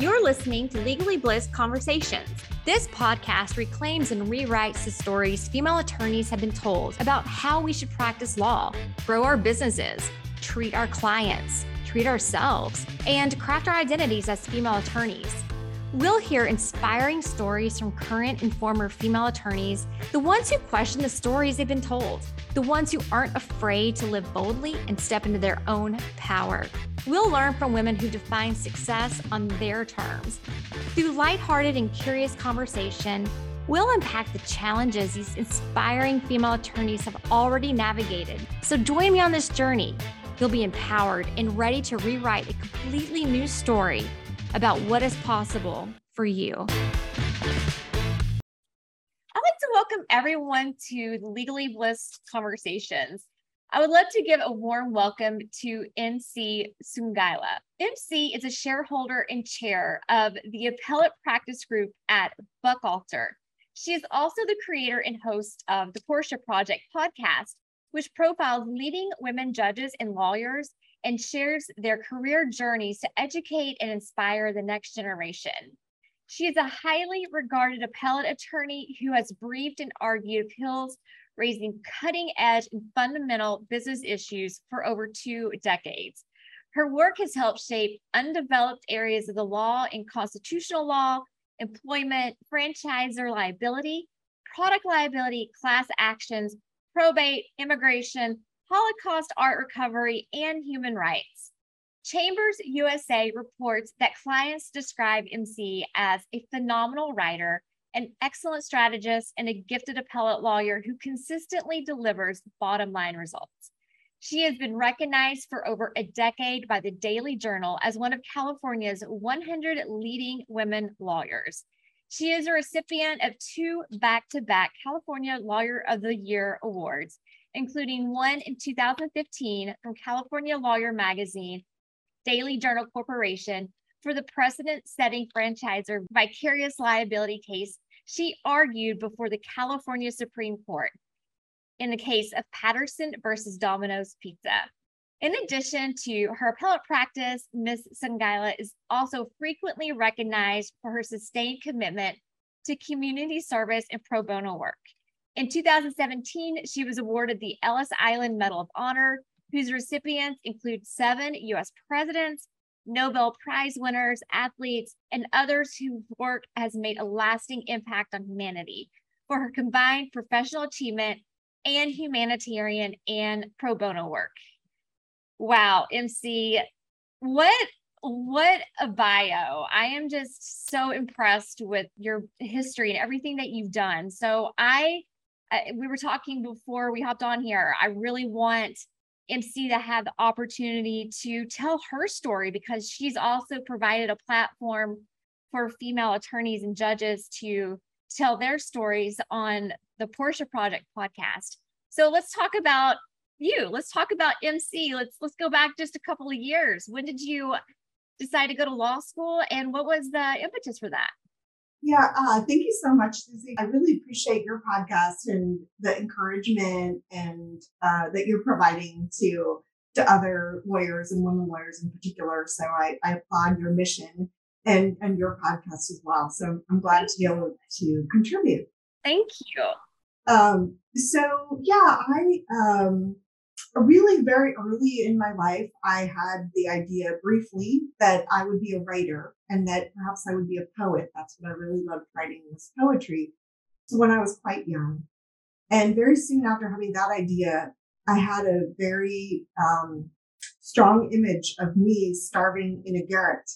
You're listening to Legally Blissed Conversations. This podcast reclaims and rewrites the stories female attorneys have been told about how we should practice law, grow our businesses, treat our clients, treat ourselves, and craft our identities as female attorneys. We'll hear inspiring stories from current and former female attorneys, the ones who question the stories they've been told, the ones who aren't afraid to live boldly and step into their own power. We'll learn from women who define success on their terms. Through lighthearted and curious conversation, we'll unpack the challenges these inspiring female attorneys have already navigated. So join me on this journey. You'll be empowered and ready to rewrite a completely new story about what is possible for you. I'd like to welcome everyone to Legally Blissed Conversations. I would love to give a warm welcome to MC Sungaila. MC is a shareholder and chair of the Appellate Practice Group at Buchalter. She is also the creator and host of the Portia Project podcast, which profiles leading women judges and lawyers and shares their career journeys to educate and inspire the next generation. She is a highly regarded appellate attorney who has briefed and argued appeals raising cutting edge and fundamental business issues for over two decades. Her work has helped shape undeveloped areas of the law in constitutional law, employment, franchisor liability, product liability, class actions, probate, immigration, Holocaust art recovery, and human rights. Chambers USA reports that clients describe MC as a phenomenal writer, an excellent strategist, and a gifted appellate lawyer who consistently delivers bottom line results. She has been recognized for over a decade by the Daily Journal as one of California's 100 leading women lawyers. She is a recipient of two back to back California Lawyer of the Year awards including one in 2015 from California Lawyer Magazine, Daily Journal Corporation, for the precedent setting franchisor vicarious liability case she argued before the California Supreme Court in the case of Patterson versus Domino's Pizza. In addition to her appellate practice, Ms. Sungaila is also frequently recognized for her sustained commitment to community service and pro bono work. In 2017, she was awarded the Ellis Island Medal of Honor, whose recipients include seven US presidents, Nobel Prize winners, athletes, and others whose work has made a lasting impact on humanity for her combined professional achievement and humanitarian and pro bono work. Wow, MC, what what a bio. I am just so impressed with your history and everything that you've done. So I we were talking before we hopped on here. I really want MC to have the opportunity to tell her story because she's also provided a platform for female attorneys and judges to tell their stories on the Portia Project podcast. So let's talk about you. Let's talk about MC. Let's let's go back just a couple of years. When did you decide to go to law school and what was the impetus for that? Yeah, uh, thank you so much, Susie. I really appreciate your podcast and the encouragement and uh, that you're providing to to other lawyers and women lawyers in particular. So I, I applaud your mission and and your podcast as well. So I'm glad to be able to contribute. Thank you. Um, so yeah, I um, really very early in my life, I had the idea briefly that I would be a writer and that perhaps I would be a poet. That's what I really loved writing was poetry. So when I was quite young, and very soon after having that idea, I had a very um, strong image of me starving in a garret.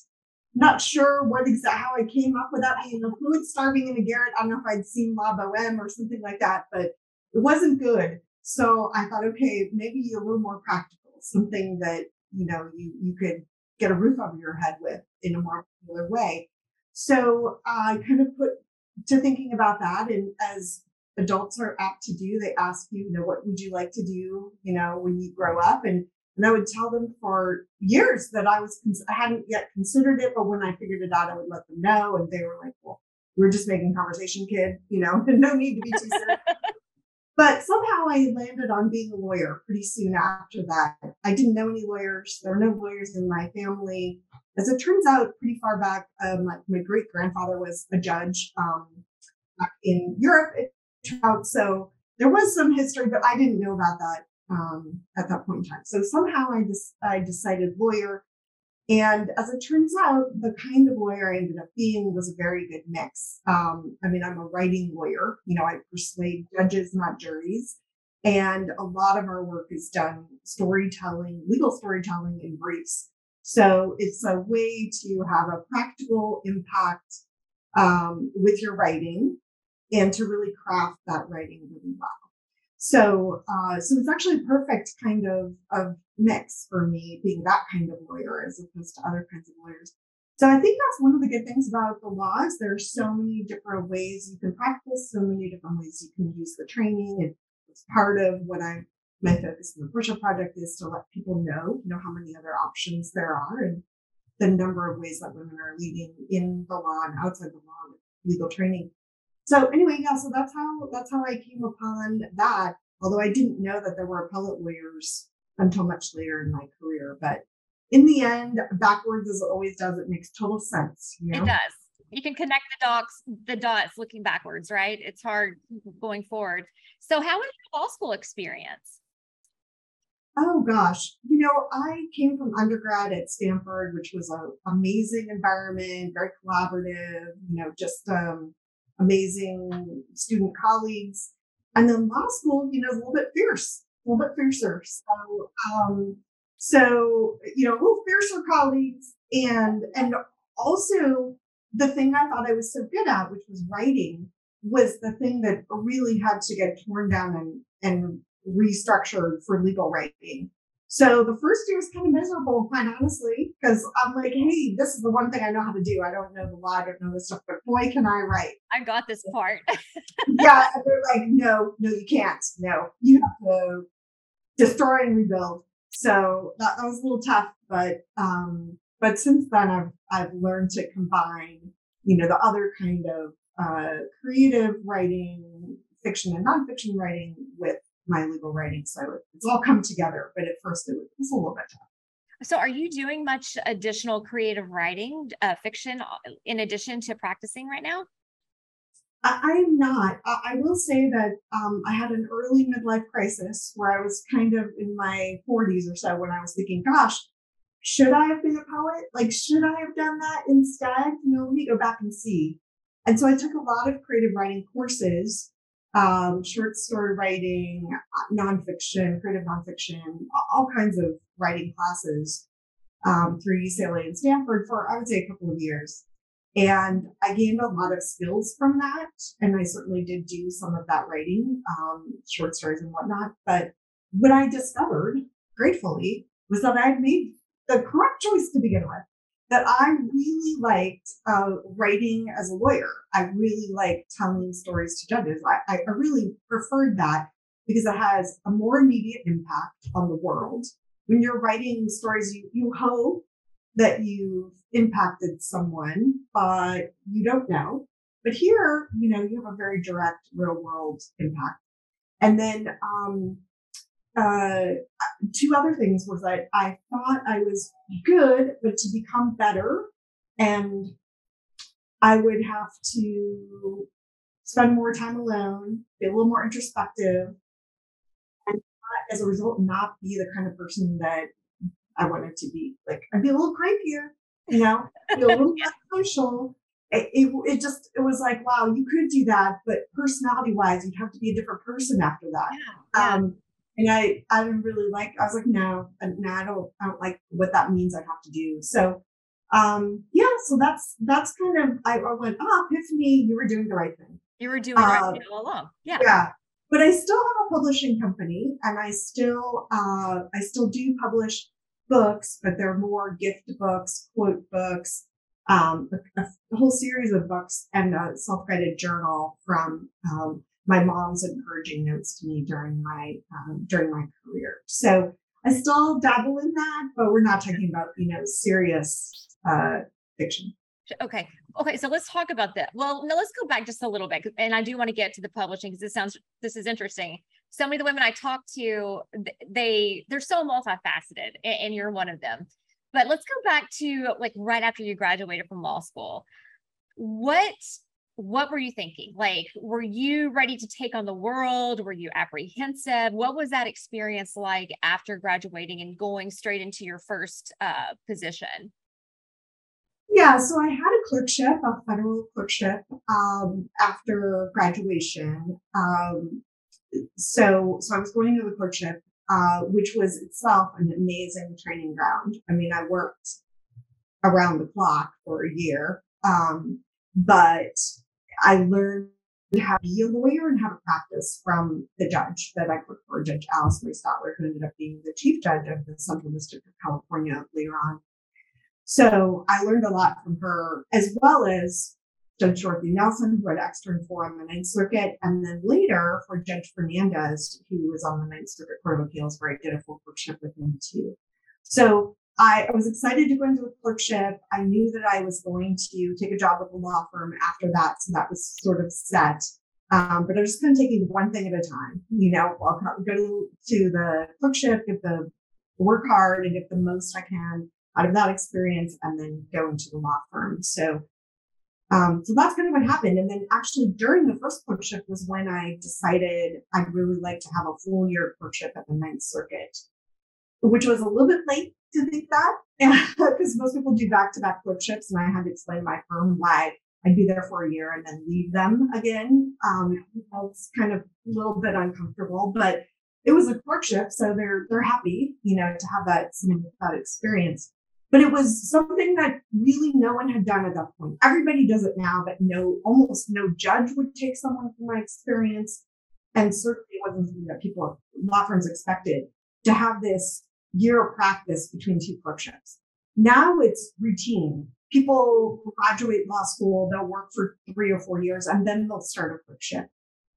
Not sure what exactly how I came up with that being a poet starving in a garret. I don't know if I'd seen La Boheme or something like that, but it wasn't good. So I thought, okay, maybe a little more practical, something that, you know, you, you could get a roof over your head with in a more particular way. So I kind of put to thinking about that. And as adults are apt to do, they ask you, you know, what would you like to do, you know, when you grow up? And and I would tell them for years that I was, I hadn't yet considered it, but when I figured it out, I would let them know. And they were like, well, we're just making conversation, kid, you know, no need to be too serious. but somehow I landed on being a lawyer pretty soon after that. I didn't know any lawyers. There were no lawyers in my family. As it turns out, pretty far back, um, my, my great grandfather was a judge um, in Europe. Out so there was some history, but I didn't know about that um, at that point in time. So somehow I I decided lawyer. And as it turns out, the kind of lawyer I ended up being was a very good mix. Um, I mean, I'm a writing lawyer. You know, I persuade judges, not juries. And a lot of our work is done storytelling, legal storytelling in briefs. So it's a way to have a practical impact um, with your writing and to really craft that writing really well. So, uh, so it's actually a perfect kind of, of mix for me being that kind of lawyer as opposed to other kinds of lawyers. So I think that's one of the good things about the laws. There are so many different ways you can practice, so many different ways you can use the training. And it's part of what I my focus in the Portia project is to let people know, you know, how many other options there are and the number of ways that women are leading in the law and outside the law with legal training. So anyway, yeah, so that's how that's how I came upon that. Although I didn't know that there were appellate lawyers until much later in my career. But in the end, backwards as it always does, it makes total sense. You know? It does. You can connect the dots, the dots looking backwards, right? It's hard going forward. So how was your law school experience? Oh gosh, you know, I came from undergrad at Stanford, which was an amazing environment, very collaborative, you know, just um, amazing student colleagues. And then law school, you know, is a little bit fierce, a little bit fiercer. So, um, so you know, a little fiercer colleagues, and and also the thing I thought I was so good at, which was writing, was the thing that really had to get torn down and and restructured for legal writing. So the first year was kind of miserable, quite honestly, because I'm like, hey, this is the one thing I know how to do. I don't know the law, I don't know this stuff, but boy, can I write. I got this part. yeah. And they're like, no, no, you can't. No, you have to destroy and rebuild. So that, that was a little tough, but um, but since then I've I've learned to combine, you know, the other kind of uh, creative writing, fiction and nonfiction writing with my legal writing. So it's all come together, but at first it was a little bit tough. So, are you doing much additional creative writing, uh, fiction, uh, in addition to practicing right now? I, am not. I, I, will say that um, I had an early midlife crisis where I was kind of in my 40s or so when I was thinking, gosh, should I have been a poet? Like, should I have done that instead? You know, let me go back and see. And so I took a lot of creative writing courses um, short story writing, nonfiction, creative nonfiction, all kinds of writing classes um, through UCLA and Stanford for, I would say, a couple of years. And I gained a lot of skills from that. And I certainly did do some of that writing, um, short stories and whatnot. But what I discovered, gratefully, was that I had made the correct choice to begin with that I really liked uh, writing as a lawyer. I really liked telling stories to judges. I, I really preferred that because it has a more immediate impact on the world. When you're writing stories, you, you hope that you've impacted someone, but you don't know. But here, you know, you have a very direct real world impact. And then um, uh, two other things was that I thought I was good, but to become better, and I would have to spend more time alone, be a little more introspective, and as a result, not be the kind of person that I wanted to be. Like I'd be a little crankier, you know, be a little less social. It, it, it, just it was like wow you could do that but personality wise you'd have to be a different person after that yeah, yeah. Um, and I, I didn't really like, I was like, no, no, I don't, I don't like what that means I have to do. So, um, yeah, so that's, that's kind of, I, I went, oh, Epiphany, you were doing the right thing. You were doing the right um, thing all along. Yeah. Yeah. But I still have a publishing company and I still, uh, I still do publish books, but they're more gift books, quote books, um, a, a whole series of books and a self-guided journal from, um, my mom's encouraging notes to me during my um, during my career. So I still dabble in that, but we're not talking about you know serious uh, fiction. Okay. Okay. So let's talk about that. Well, no, let's go back just a little bit. And I do want to get to the publishing because this sounds, this is interesting. So many of the women I talk to, they, they're so multifaceted and you're one of them. But let's go back to like right after you graduated from law school. What what were you thinking? Like, were you ready to take on the world? Were you apprehensive? What was that experience like after graduating and going straight into your first uh, position? Yeah, so I had a clerkship, a federal clerkship, um, after graduation. Um, so, so I was going to the clerkship, uh, which was itself an amazing training ground. I mean, I worked around the clock for a year, um, but I learned how to be a lawyer and how to practice from the judge that I worked for, Judge Alicemarie Stotler, who ended up being the chief judge of the Central District of California later on. So I learned a lot from her, as well as Judge Dorothy Nelson, who had extern for on the Ninth Circuit, and then later for Judge Fernandez, who was on the Ninth Circuit Court of Appeals, where I did a full clerkship with him too. So I, I was excited to go into a clerkship. I knew that I was going to take a job with a law firm after that, so that was sort of set. Um, but I was just kind of taking one thing at a time. You know, I'll go to the clerkship, get the work hard, and get the most I can out of that experience and then go into the law firm. So, um, so that's kind of what happened. And then actually during the first clerkship was when I decided I'd really like to have a full year clerkship at the Ninth Circuit, which was a little bit late to think that because most people do back to back clerkships. And I had to explain to my firm why I'd be there for a year and then leave them again. Um, it's kind of a little bit uncomfortable, but it was a clerkship, so they're they're happy, you know, to have that that experience. But it was something that really no one had done at that point. Everybody does it now, but no, almost no judge would take someone from my experience. And certainly wasn't something that people, law firms expected to have this year of practice between two clerkships. Now it's routine. People graduate law school, they'll work for three or four years, and then they'll start a clerkship.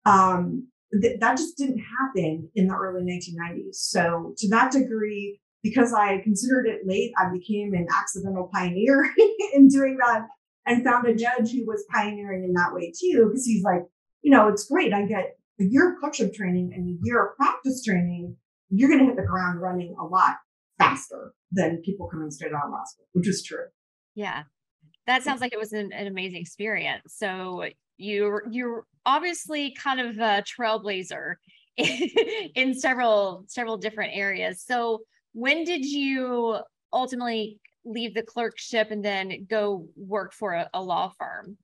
Um, th- that just didn't happen in the early 1990s. So to that degree, because I considered it late, I became an accidental pioneer in doing that and found a judge who was pioneering in that way too. Because he's like, you know, it's great. I get a year of clerkship training and a year of practice training. You're going to hit the ground running a lot faster than people coming straight out of law school, which is true. Yeah. That sounds like it was an, an amazing experience. So you you're obviously kind of a trailblazer in several several different areas. So when did you ultimately leave the clerkship and then go work for a, a law firm?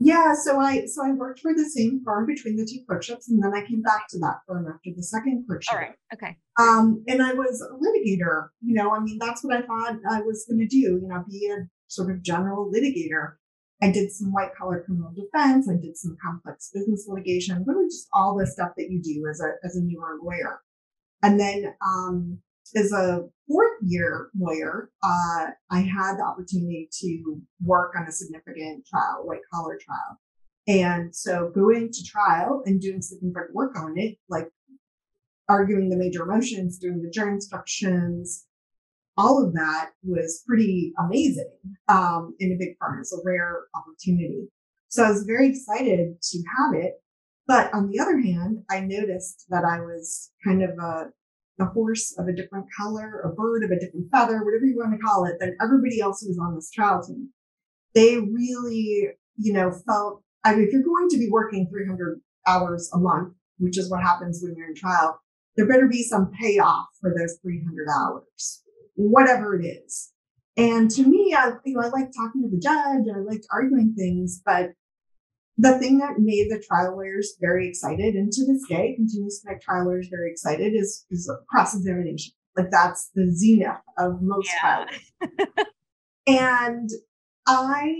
Yeah, so I so I worked for the same firm between the two clerkships, and then I came back to that firm after the second clerkship. All right. Okay. Um, and I was a litigator. You know, I mean, that's what I thought I was going to do. You know, be a sort of general litigator. I did some white collar criminal defense. I did some complex business litigation. Really, just all the stuff that you do as a as a newer lawyer. And then um, as a fourth year lawyer, uh, I had the opportunity to work on a significant trial, white collar trial. And so going to trial and doing significant work on it, like arguing the major motions, doing the jury instructions, all of that was pretty amazing um, in a big firm. It's a rare opportunity. So I was very excited to have it. But on the other hand, I noticed that I was kind of a a horse of a different color, a bird of a different feather, whatever you want to call it, than everybody else who was on this trial team. They really, you know, felt, I mean, if you're going to be working 300 hours a month, which is what happens when you're in trial, there better be some payoff for those 300 hours, whatever it is. And to me, I, you know, I like talking to the judge I liked arguing things, but the thing that made the trial lawyers very excited and to this day continues to make trial lawyers very excited is, is cross examination. Like that's the zenith of most yeah. trial and I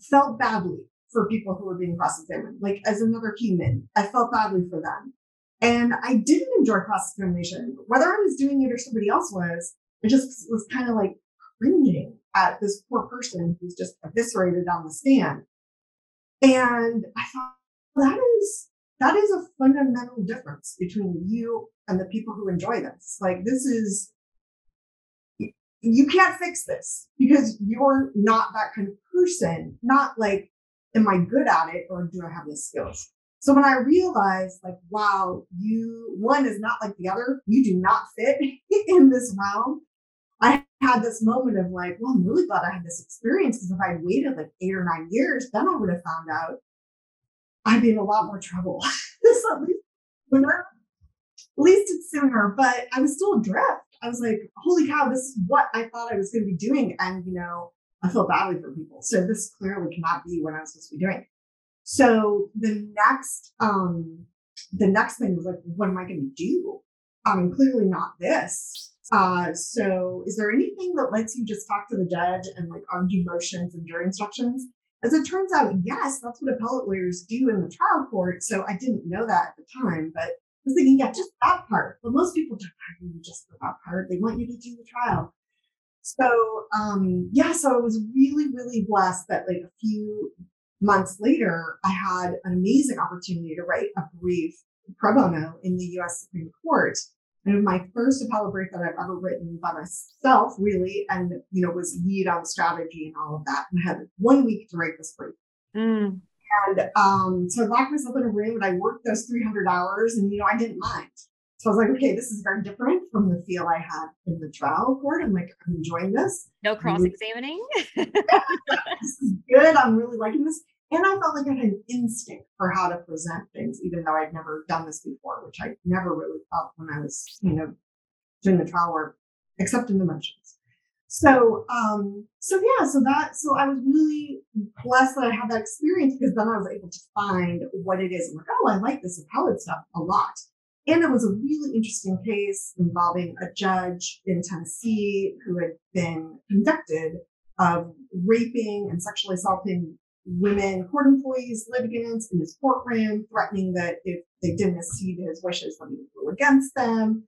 felt badly for people who were being cross examined. Like as another human, I felt badly for them. And I didn't enjoy cross examination. Whether I was doing it or somebody else was, I just was kind of like cringing at this poor person who's just eviscerated on the stand. And I thought that is that is a fundamental difference between you and the people who enjoy this. Like this is you can't fix this because you're not that kind of person. Not like, am I good at it or do I have the skills? So when I realized, like, wow, you one is not like the other, you do not fit in this realm. I had this moment of like, well, I'm really glad I had this experience because if I waited like eight or nine years, then I would have found out I'd be in a lot more trouble. so at least sooner, at least it's sooner, but I was still adrift. I was like, holy cow, this is what I thought I was going to be doing. And, you know, I feel badly for people. So this clearly cannot be what I'm supposed to be doing. So the next, um, the next thing was like, what am I going to do? I mean, clearly not this. Uh, so is there anything that lets you just talk to the judge and like argue motions and jury instructions? As it turns out, yes, that's what appellate lawyers do in the trial court. So I didn't know that at the time, but I was thinking, yeah, just that part. But most people don't argue just for that part. They want you to do the trial. So um, yeah, so I was really, really blessed that like a few months later, I had an amazing opportunity to write a brief pro bono in the US Supreme Court. And it was my first appellate brief that I've ever written by myself, really, and you know, was lead on strategy and all of that. And I had one week to write this brief. Mm. And um, so I locked myself in a room and I worked those 300 hours and, you know, I didn't mind. So I was like, okay, this is very different from the feel I had in the trial court. I'm like, I'm enjoying this. No cross examining. this is good. I'm really liking this. And I felt like I had an instinct for how to present things, even though I'd never done this before, which I never really felt when I was, you know, doing the trial work, except in the motions. So, um, so yeah, so that, so I was really blessed that I had that experience because then I was able to find what it is. I'm like, oh, I like this appellate stuff a lot. And it was a really interesting case involving a judge in Tennessee who had been convicted of raping and sexually assaulting women court employees, litigants in his courtroom, threatening that if they didn't accede to his wishes, that he would rule against them.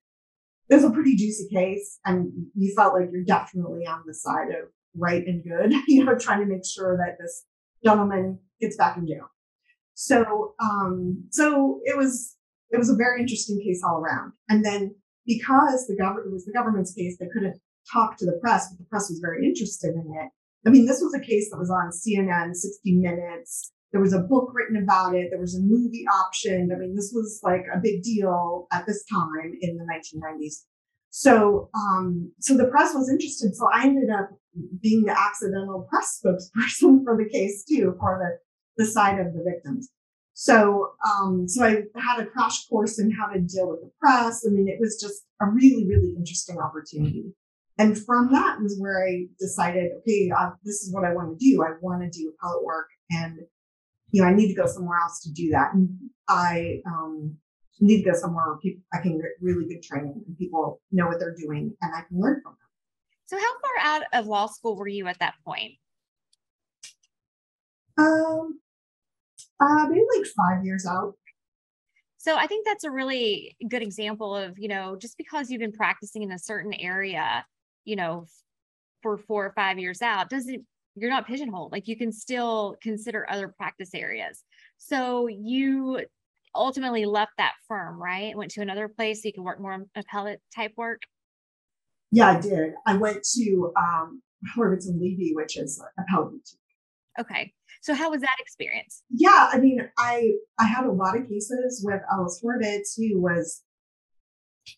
It was a pretty juicy case, and you felt like you're definitely on the side of right and good, you know, trying to make sure that this gentleman gets back in jail. So, um, so it was it was a very interesting case all around. And then because the government was the government's case, they couldn't talk to the press, but the press was very interested in it. I mean, this was a case that was on CNN, 60 Minutes. There was a book written about it. There was a movie option. I mean, this was like a big deal at this time in the 1990s. So, um, so the press was interested. So I ended up being the accidental press spokesperson for the case too, for the, the side of the victims. So, um, so I had a crash course in how to deal with the press. I mean, it was just a really, really interesting opportunity. And from that was where I decided, okay, uh, this is what I want to do. I want to do appellate work and, you know, I need to go somewhere else to do that. And I, um, need to go somewhere where people, I can get really good training and people know what they're doing and I can learn from them. So how far out of law school were you at that point? Um, uh, maybe like five years out. So I think that's a really good example of, you know, just because you've been practicing in a certain area you know, for four or five years out doesn't you're not pigeonholed. Like you can still consider other practice areas. So you ultimately left that firm, right? Went to another place so you can work more on appellate type work. Yeah, I did. I went to um Horvitz and Levy, which is appellate. Okay. So how was that experience? Yeah, I mean, I I had a lot of cases with Ellis Horvitz, who was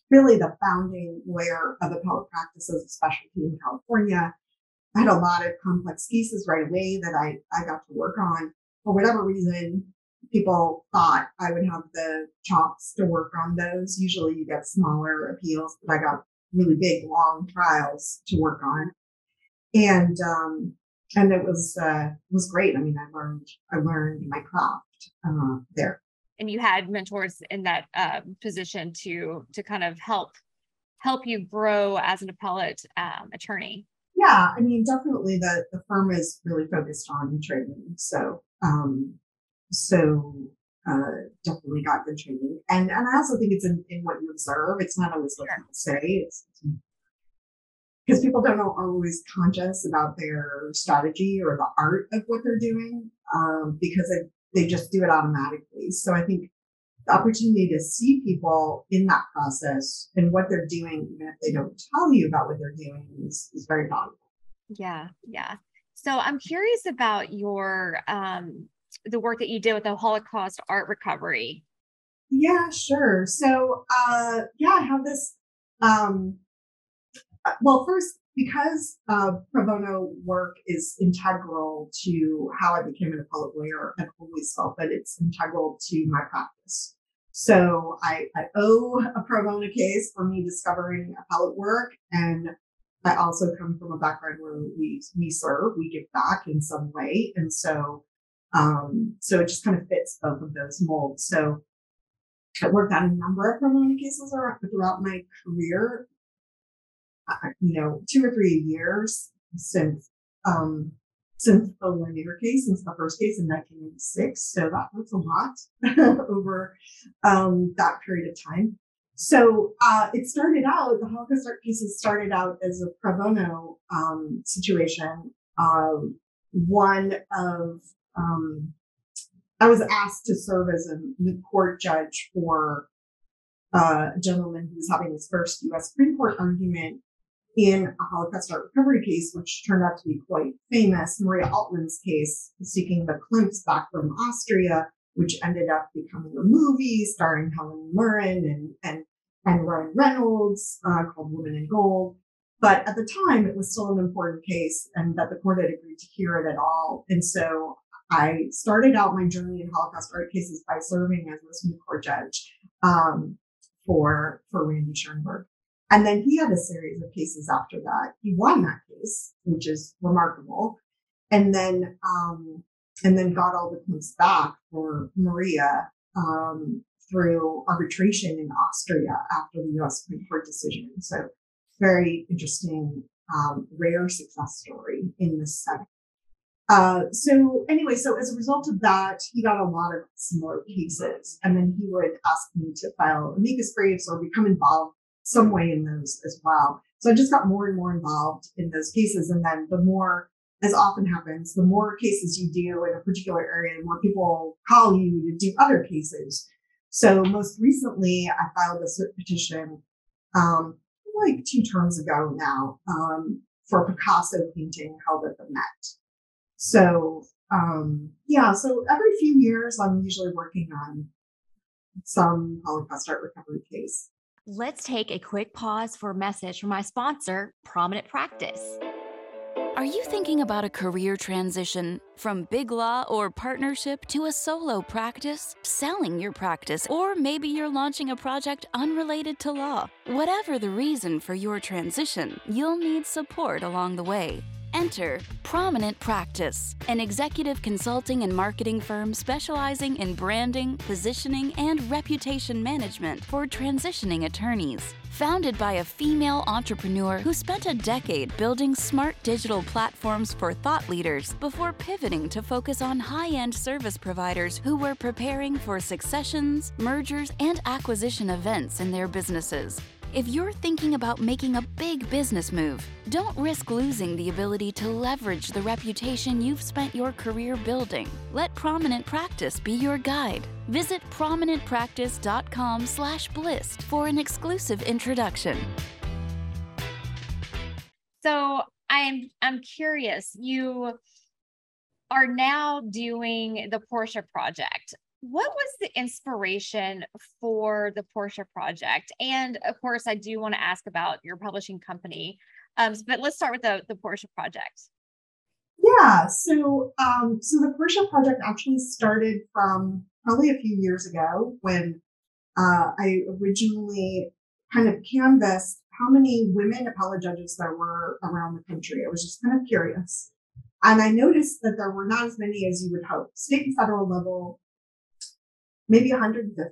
really the founding lawyer of appellate practice as a specialty in California. I had a lot of complex cases right away that I, I got to work on. For whatever reason, people thought I would have the chops to work on those. Usually you get smaller appeals, but I got really big, long trials to work on. And, um, and it was, uh, was great. I mean, I learned, I learned my craft, uh, there and you had mentors in that uh, position to to kind of help help you grow as an appellate um, attorney? Yeah i mean definitely the the firm is really focused on training so um so uh definitely got good training. And and i also think it's in, in what you observe. It's not always what people say. It's because people don't know are always conscious about their strategy or the art of what they're doing um, because it they just do it automatically. So I think the opportunity to see people in that process and what they're doing, even if they don't tell you about what they're doing, is, is very valuable. Yeah, yeah. So I'm curious about your um, the work that you did with the Holocaust art recovery. Yeah, sure. So uh, yeah, I have this. Um, uh, well, first, because uh, pro bono work is integral to how I became an appellate lawyer, I've always felt that it's integral to my practice. So I, I owe a pro bono case for me discovering appellate work. And I also come from a background where we, we serve, we give back in some way. And so, um, so it just kind of fits both of those molds. So I worked on a number of pro bono cases throughout my career, you know, two or three years since, um, since the Lanier case, since the first case in 1986. So that was a lot over um, that period of time. So uh, it started out, the Holocaust art cases started out as a pro bono um, situation. Um, one of, um, I was asked to serve as a court judge for uh, a gentleman who was having his first US Supreme Court argument in a Holocaust art recovery case, which turned out to be quite famous, Maria Altmann's case, seeking the Klimts back from Austria, which ended up becoming a movie starring Helen Mirren and, and, and Ryan Reynolds uh, called Woman in Gold. But at the time, it was still an important case and that the court had agreed to hear it at all. And so I started out my journey in Holocaust art cases by serving as a Supreme Court judge um, for, for Randy Schoenberg. And then he had a series of cases after that. He won that case, which is remarkable. And then, um, and then got all the points back for Maria um, through arbitration in Austria after the U.S. Supreme Court decision. So, very interesting, um, rare success story in this setting. Uh, so anyway, so as a result of that, he got a lot of similar cases, and then he would ask me to file amicus briefs or become involved some way in those as well. So I just got more and more involved in those cases. And then the more, as often happens, the more cases you do in a particular area, the more people call you to do other cases. So most recently, I filed a cert petition, um, like two terms ago now, um, for Picasso painting held at the Met. So, um, yeah, so every few years, I'm usually working on some Holocaust art recovery case. Let's take a quick pause for a message from my sponsor, Prominent Practice. Are you thinking about a career transition from big law or partnership to a solo practice, selling your practice, or maybe you're launching a project unrelated to law? Whatever the reason for your transition, you'll need support along the way. Enter Prominent Practice, an executive consulting and marketing firm specializing in branding, positioning, and reputation management for transitioning attorneys. Founded by a female entrepreneur who spent a decade building smart digital platforms for thought leaders before pivoting to focus on high end service providers who were preparing for successions, mergers, and acquisition events in their businesses. If you're thinking about making a big business move, don't risk losing the ability to leverage the reputation you've spent your career building. Let Prominent Practice be your guide. Visit prominentpractice.com/blist for an exclusive introduction. So, I'm I'm curious. You are now doing the Portia project what was the inspiration for the Portia project? And of course, I do want to ask about your publishing company. Um, but let's start with the, the Portia project. Yeah, so um, so the Portia project actually started from probably a few years ago when uh, I originally kind of canvassed how many women appellate judges there were around the country. I was just kind of curious. And I noticed that there were not as many as you would hope. State and federal level, maybe 150.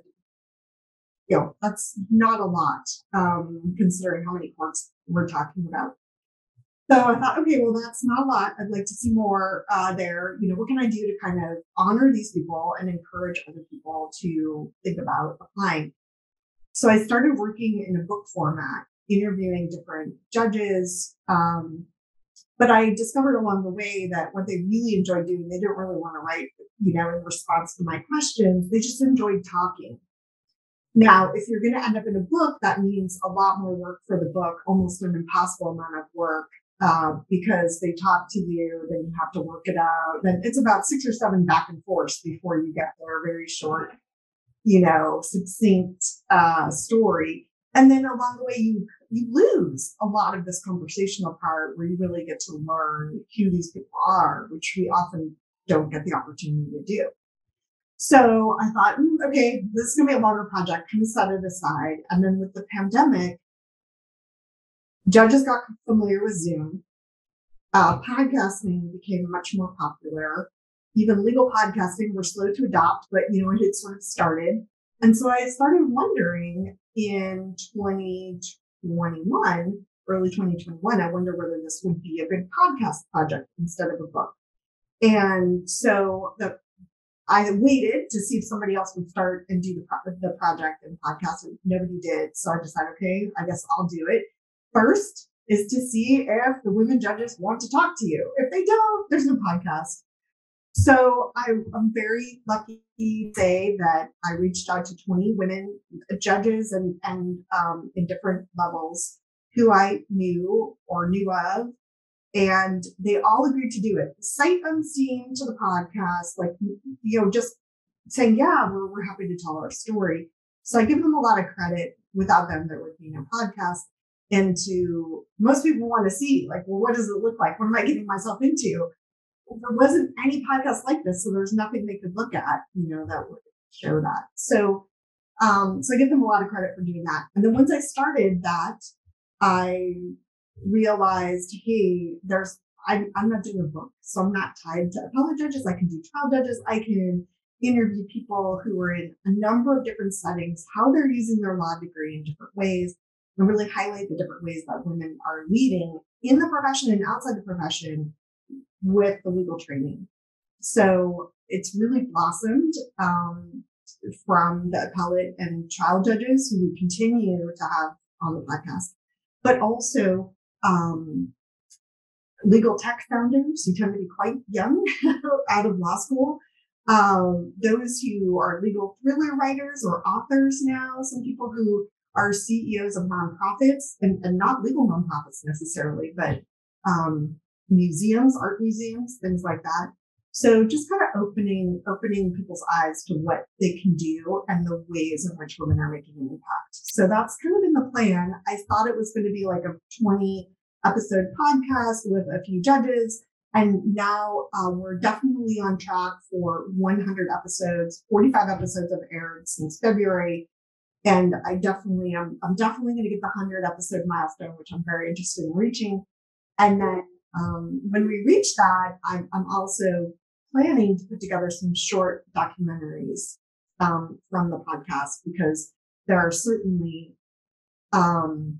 You know, that's not a lot, um, considering how many courts we're talking about. So I thought, okay, well, that's not a lot. I'd like to see more uh, there. You know, what can I do to kind of honor these people and encourage other people to think about applying? So I started working in a book format, interviewing different judges, um, but I discovered along the way that what they really enjoyed doing, they didn't really want to write, you know, in response to my questions. They just enjoyed talking. Now, if you're going to end up in a book, that means a lot more work for the book, almost an impossible amount of work uh, because they talk to you, then you have to work it out. Then it's about six or seven back and forth before you get there. Very short, you know, succinct uh, story. And then along the way, you you lose a lot of this conversational part where you really get to learn who these people are, which we often don't get the opportunity to do. So I thought, mm, okay, this is going to be a longer project. Kind of set it aside. And then with the pandemic, judges got familiar with Zoom. Uh, podcasting became much more popular. Even legal podcasting were slow to adopt, but you know, it had sort of started. And so I started wondering in 2021, early 2021, I wonder whether this would be a good podcast project instead of a book. And so the I waited to see if somebody else would start and do the, pro- the project and podcast, and nobody did. So I decided, okay, I guess I'll do it. First is to see if the women judges want to talk to you. If they don't, there's no podcast. So I, am very lucky to say that I reached out to 20 women judges and, and um, in different levels who I knew or knew of and they all agreed to do it. Sight unseen to the podcast like you know just saying yeah we're, we're happy to tell our story. So i give them a lot of credit. Without them there would be no podcast. And to most people want to see like well what does it look like? What am i getting myself into there wasn't any podcast like this so there's nothing they could look at you know that would show that so um so i give them a lot of credit for doing that and then once i started that i realized, hey, there's I'm, I'm not doing a book, so I'm not tied to appellate judges. I can do trial judges. I can interview people who are in a number of different settings, how they're using their law degree in different ways, and really highlight the different ways that women are leading in the profession and outside the profession with the legal training. So it's really blossomed um, from the appellate and trial judges who we continue to have on the podcast, but also um, legal tech founders who tend to be quite young out of law school. Um, those who are legal thriller writers or authors now, some people who are CEOs of nonprofits and, and not legal nonprofits necessarily, but um, museums, art museums, things like that. So just kind of opening opening people's eyes to what they can do and the ways in which women are making an impact. So that's kind of been the plan. I thought it was going to be like a 20 episode podcast with a few judges. And now uh, we're definitely on track for 100 episodes. 45 episodes have aired since February. And I definitely am, I'm definitely going to get the 100 episode milestone, which I'm very interested in reaching. And then um, when we reach that, I'm, I'm also planning to put together some short documentaries um, from the podcast because there are certainly um,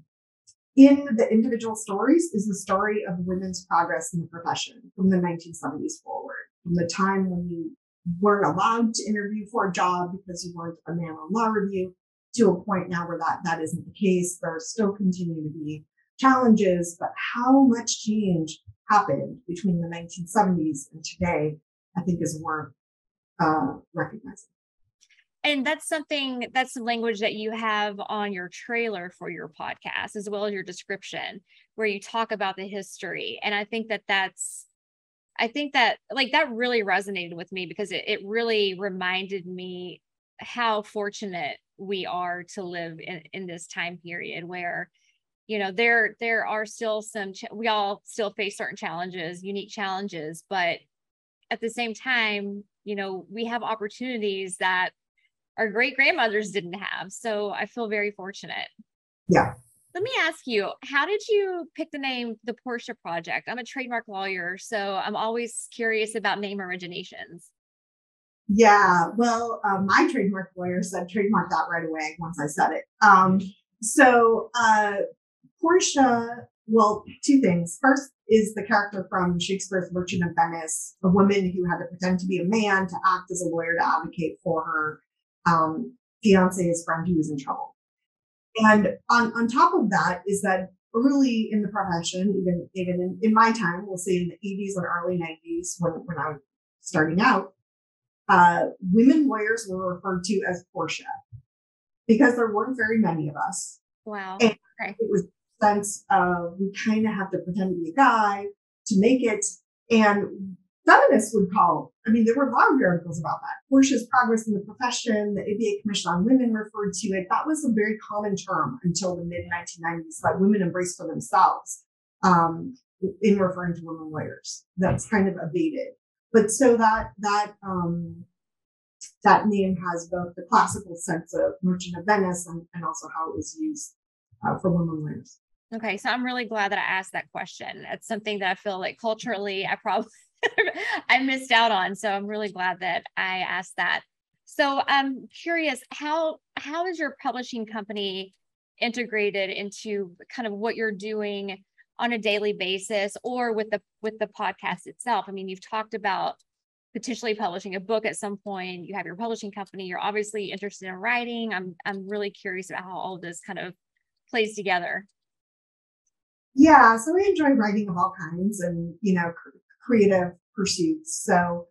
in the individual stories is the story of women's progress in the profession from the 1970s forward, from the time when you weren't allowed to interview for a job because you weren't a man on law review to a point now where that, that isn't the case. There still continue to be challenges, but how much change happened between the 1970s and today I think is worth uh, recognizing. And that's something that's the language that you have on your trailer for your podcast, as well as your description, where you talk about the history. And I think that that's, I think that like that really resonated with me because it, it really reminded me how fortunate we are to live in, in this time period where you know there there are still some ch- we all still face certain challenges unique challenges but at the same time, you know, we have opportunities that our great grandmothers didn't have. So I feel very fortunate. Yeah. Let me ask you, how did you pick the name The Portia Project? I'm a trademark lawyer, so I'm always curious about name originations. Yeah, well, uh, my trademark lawyer said trademark that right away once I said it. Um, so uh, Portia well, two things. First is the character from Shakespeare's Merchant of Venice, a woman who had to pretend to be a man to act as a lawyer to advocate for her um, fiance's friend who was in trouble. And on, on top of that is that early in the profession, even even in, in my time, we'll say in the 80s and early 90s when, when I was starting out, uh, women lawyers were referred to as Portia. because there weren't very many of us. Wow. And okay. It was sense of we kind of have to pretend to be a guy to make it. And feminists would call, I mean, there were long articles about that. Portia's progress in the profession, the ABA Commission on Women referred to it. That was a very common term until the mid 1990s that women embraced for themselves um, in referring to women lawyers. That's kind of abated. But so that, that, um, that name has both the classical sense of Merchant of Venice and, and also how it was used uh, for women lawyers. Okay, so I'm really glad that I asked that question. It's something that I feel like culturally I probably I missed out on. So I'm really glad that I asked that. So I'm curious, how how is your publishing company integrated into kind of what you're doing on a daily basis or with the with the podcast itself? I mean, you've talked about potentially publishing a book at some point. You have your publishing company. You're obviously interested in writing. I'm I'm really curious about how all this kind of plays together. Yeah, so I enjoy writing of all kinds and you know creative pursuits. So,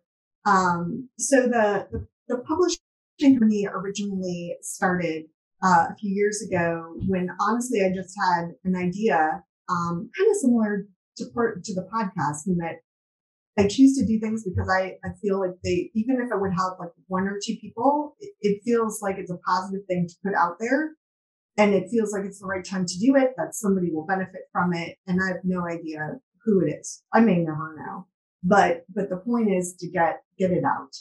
um, so the, the, the publishing company originally started uh, a few years ago when honestly I just had an idea, um, kind of similar to part, to the podcast, in that I choose to do things because I, I feel like they, even if it would help like one or two people, it, it feels like it's a positive thing to put out there. And it feels like it's the right time to do it, that somebody will benefit from it. And I have no idea who it is. I may never know, but, but the point is to get, get it out.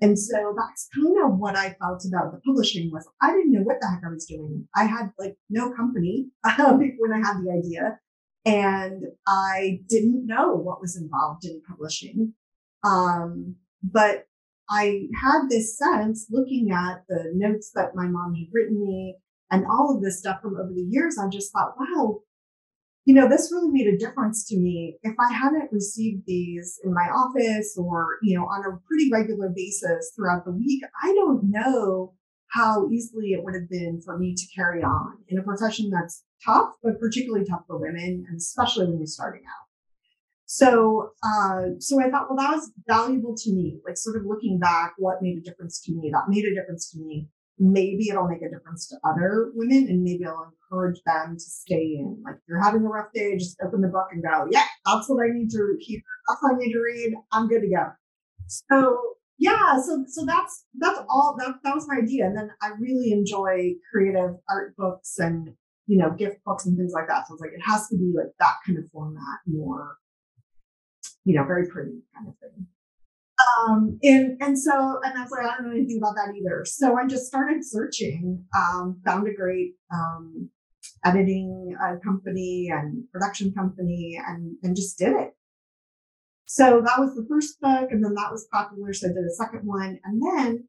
And so that's kind of what I felt about the publishing was I didn't know what the heck I was doing. I had like no company when I had the idea and I didn't know what was involved in publishing. Um, but I had this sense looking at the notes that my mom had written me and all of this stuff from over the years. I just thought, wow, you know, this really made a difference to me. If I hadn't received these in my office or, you know, on a pretty regular basis throughout the week, I don't know how easily it would have been for me to carry on in a profession that's tough, but particularly tough for women, and especially when you're starting out. So, uh, so I thought, well, that was valuable to me. Like, sort of looking back, what made a difference to me? That made a difference to me maybe it'll make a difference to other women and maybe it'll encourage them to stay in. Like if you're having a rough day, just open the book and go, yeah, that's what I need to hear. That's what I need to read. I'm good to go. So yeah, so so that's that's all that that was my idea. And then I really enjoy creative art books and you know, gift books and things like that. So it's like it has to be like that kind of format, more, you know, very pretty kind of thing. Um, and and so and that's like, I don't know anything about that either. So I just started searching, um, found a great um, editing uh, company and production company, and and just did it. So that was the first book, and then that was popular. So I did a second one, and then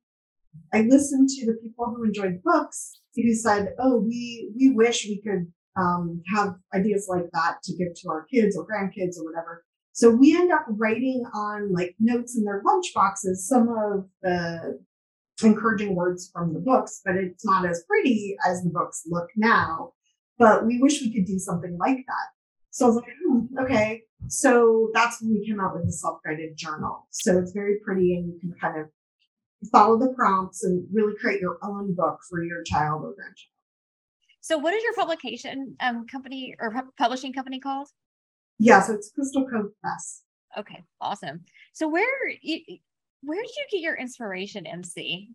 I listened to the people who enjoyed books who said, "Oh, we we wish we could um, have ideas like that to give to our kids or grandkids or whatever." So we end up writing on like notes in their lunch boxes some of the encouraging words from the books, but it's not as pretty as the books look now. But we wish we could do something like that. So I was like, hmm, okay. So that's when we came out with the self-guided journal. So it's very pretty and you can kind of follow the prompts and really create your own book for your child or grandchild. So what is your publication um, company or publishing company called? Yeah, so it's Crystal Cove Press. Okay, awesome. So where where did you get your inspiration, MC?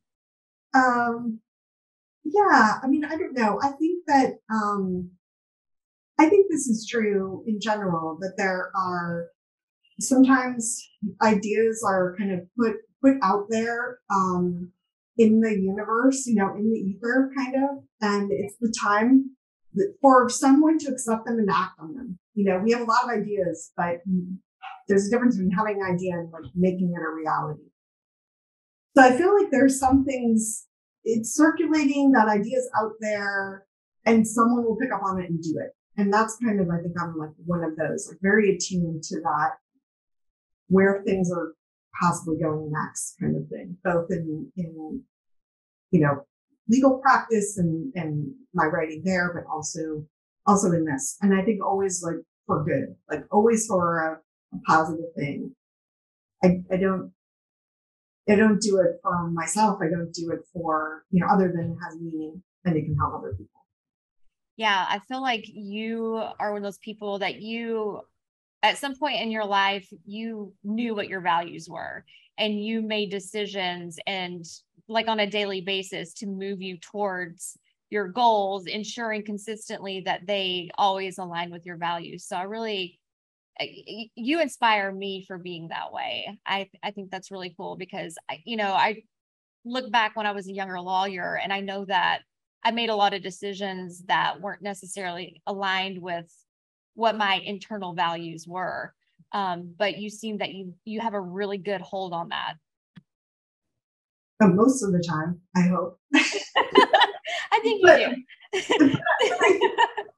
Um, yeah, I mean, I don't know. I think that um, I think this is true in general that there are sometimes ideas are kind of put put out there um, in the universe, you know, in the ether, kind of, and it's the time for someone to accept them and act on them. You know, we have a lot of ideas, but there's a difference between having an idea and like making it a reality. So I feel like there's some things it's circulating that ideas out there and someone will pick up on it and do it. And that's kind of, I think I'm like one of those, like very attuned to that, where things are possibly going next kind of thing, both in, in, you know, legal practice and, and my writing there, but also, also in this. And I think always like for good, like always for a, a positive thing. I, I don't, I don't do it for myself. I don't do it for, you know, other than it has meaning. and it can help other people. Yeah, I feel like you are one of those people that you at some point in your life you knew what your values were and you made decisions and like on a daily basis to move you towards your goals ensuring consistently that they always align with your values so i really you inspire me for being that way i i think that's really cool because I, you know i look back when i was a younger lawyer and i know that i made a lot of decisions that weren't necessarily aligned with what my internal values were. Um, but you seem that you you have a really good hold on that. Most of the time, I hope. I think you but, do.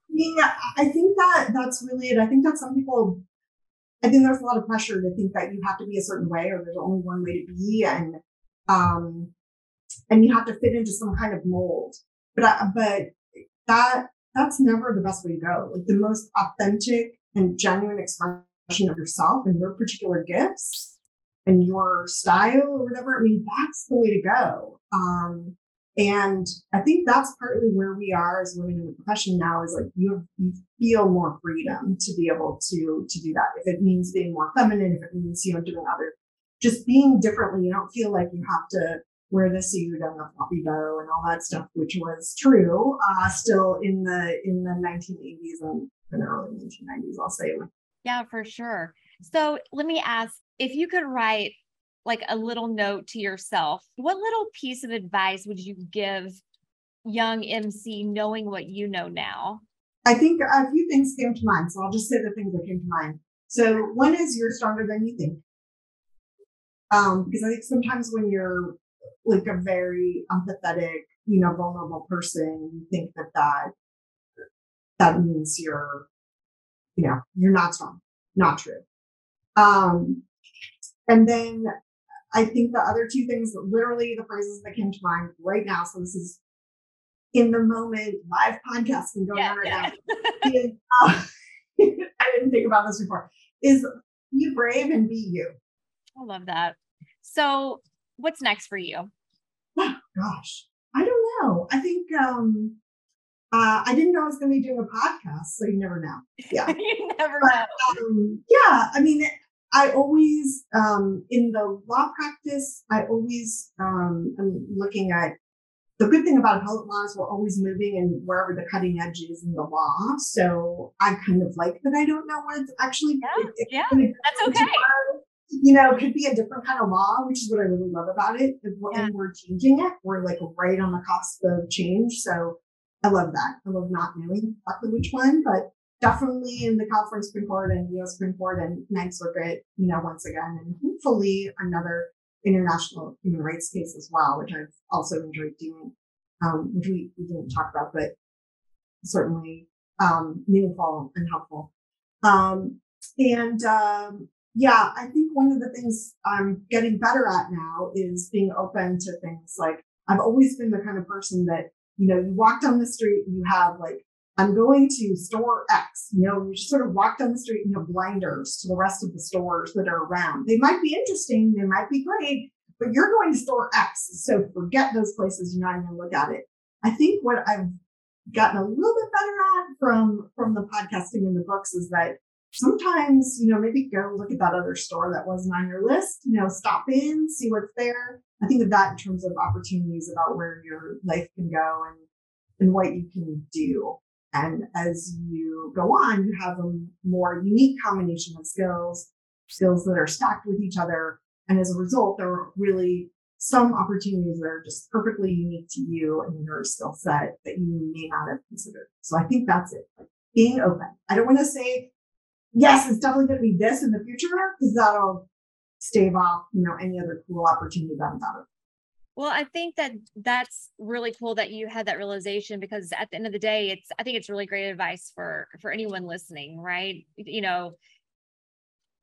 yeah, I think that that's really it. I think that some people, I think there's a lot of pressure to think that you have to be a certain way or there's only one way to be, and um, and you have to fit into some kind of mold. But I, but that that's never the best way to go. Like the most authentic and genuine expression of yourself and your particular gifts and your style or whatever. I mean, that's the way to go. Um, and I think that's partly where we are as women in the profession now is like you, you feel more freedom to be able to to do that. If it means being more feminine, if it means you know doing other, just being differently, you don't feel like you have to wear the suit and the floppy bow and all that stuff, which was true uh, still in the in the 1980s and, and early 1990s. I'll say. Yeah, for sure. So let me ask if you could write like a little note to yourself, what little piece of advice would you give young MC knowing what you know now? I think a few things came to mind. So I'll just say the things that came to mind. So one is you're stronger than you think. Um, because I think sometimes when you're like a very empathetic, you know, vulnerable person, you think that that that means you're, you know, you're not strong. Not true. Um, and then I think the other two things, literally the phrases that came to mind right now. So this is in the moment live podcasting going yeah, on right yeah. now. is, uh, I didn't think about this before. Is be brave and be you. I love that. So what's next for you? Oh, gosh, I don't know. I think um, uh, I didn't know I was going to be doing a podcast, so you never know. Yeah, you never but, know. Um, yeah, I mean, I always um, in the law practice, I always um, am looking at the good thing about appellate law is we're always moving and wherever the cutting edge is in the law. So I kind of like that I don't know what it's actually. Yeah, it, yeah, that's okay you know, could be a different kind of law, which is what I really love about it. And yeah. we're changing it. We're like right on the cusp of change. So I love that. I love not knowing exactly which one, but definitely in the California Supreme Court and U.S. Supreme Court and Ninth Circuit, you know, once again, and hopefully another international human rights case as well, which I've also enjoyed doing, um, which we, we didn't talk about, but certainly um, meaningful and helpful. Um, and um, yeah, I think one of the things I'm getting better at now is being open to things like I've always been the kind of person that, you know, you walk down the street and you have like, I'm going to store X, you know, you just sort of walk down the street and you have blinders to the rest of the stores that are around. They might be interesting, they might be great, but you're going to store X. So forget those places, you're not even look at it. I think what I've gotten a little bit better at from from the podcasting and the books is that sometimes, you know, maybe go look at that other store that wasn't on your list, you know, stop in, see what's there. I think of that in terms of opportunities about where your life can go and, and what you can do. And as you go on, you have a more unique combination of skills, skills that are stacked with each other. And as a result, there are really some opportunities that are just perfectly unique to you and your skill set that you may not have considered. So I think that's it. Like being open. I don't want to say yes, it's definitely going to be this in the future because that'll stave off, you know, any other cool opportunity that comes out of. Well, I think that that's really cool that you had that realization because at the end of the day, it's I think it's really great advice for for anyone listening, right? You know,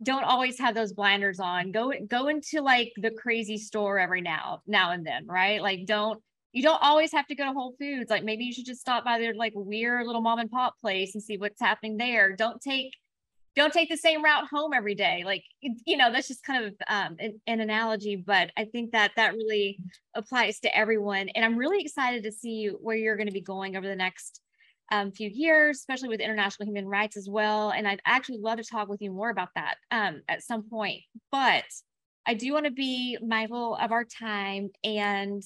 don't always have those blinders on. Go go into like the crazy store every now now and then, right? Like don't you don't always have to go to Whole Foods. Like maybe you should just stop by their like weird little mom and pop place and see what's happening there. Don't take don't take the same route home every day. Like, you know, that's just kind of um, an, an, analogy, but I think that that really applies to everyone. And I'm really excited to see where you're going to be going over the next um, few years, especially with international human rights as well. And I'd actually love to talk with you more about that um, at some point. But I do want to be mindful of our time and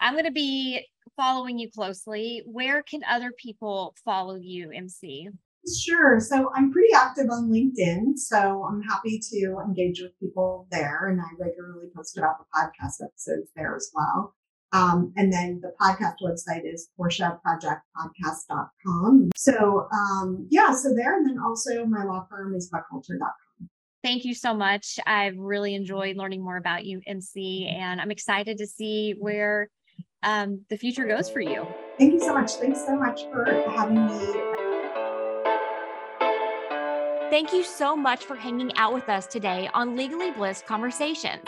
I'm going to be following you closely. Where can other people follow you, MC? Sure. So I'm pretty active on LinkedIn. So I'm happy to engage with people there. And I regularly post about the podcast episodes there as well. Um, and then the podcast website is PortiaProjectPodcast.com. So um, yeah, so there. And then also my law firm is buchalter.com. Thank you so much. I've really enjoyed learning more about you, MC, and I'm excited to see where um, the future goes for you. Thank you so much. Thanks so much for having me Thank you so much for hanging out with us today on Legally Blissed Conversations.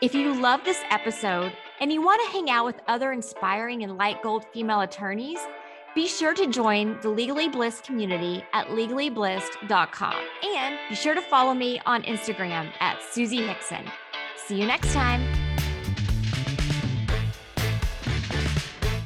If you love this episode and you want to hang out with other inspiring and light gold female attorneys, be sure to join the Legally Blissed community at legallyblissed.com and be sure to follow me on Instagram at Susie Hickson. See you next time.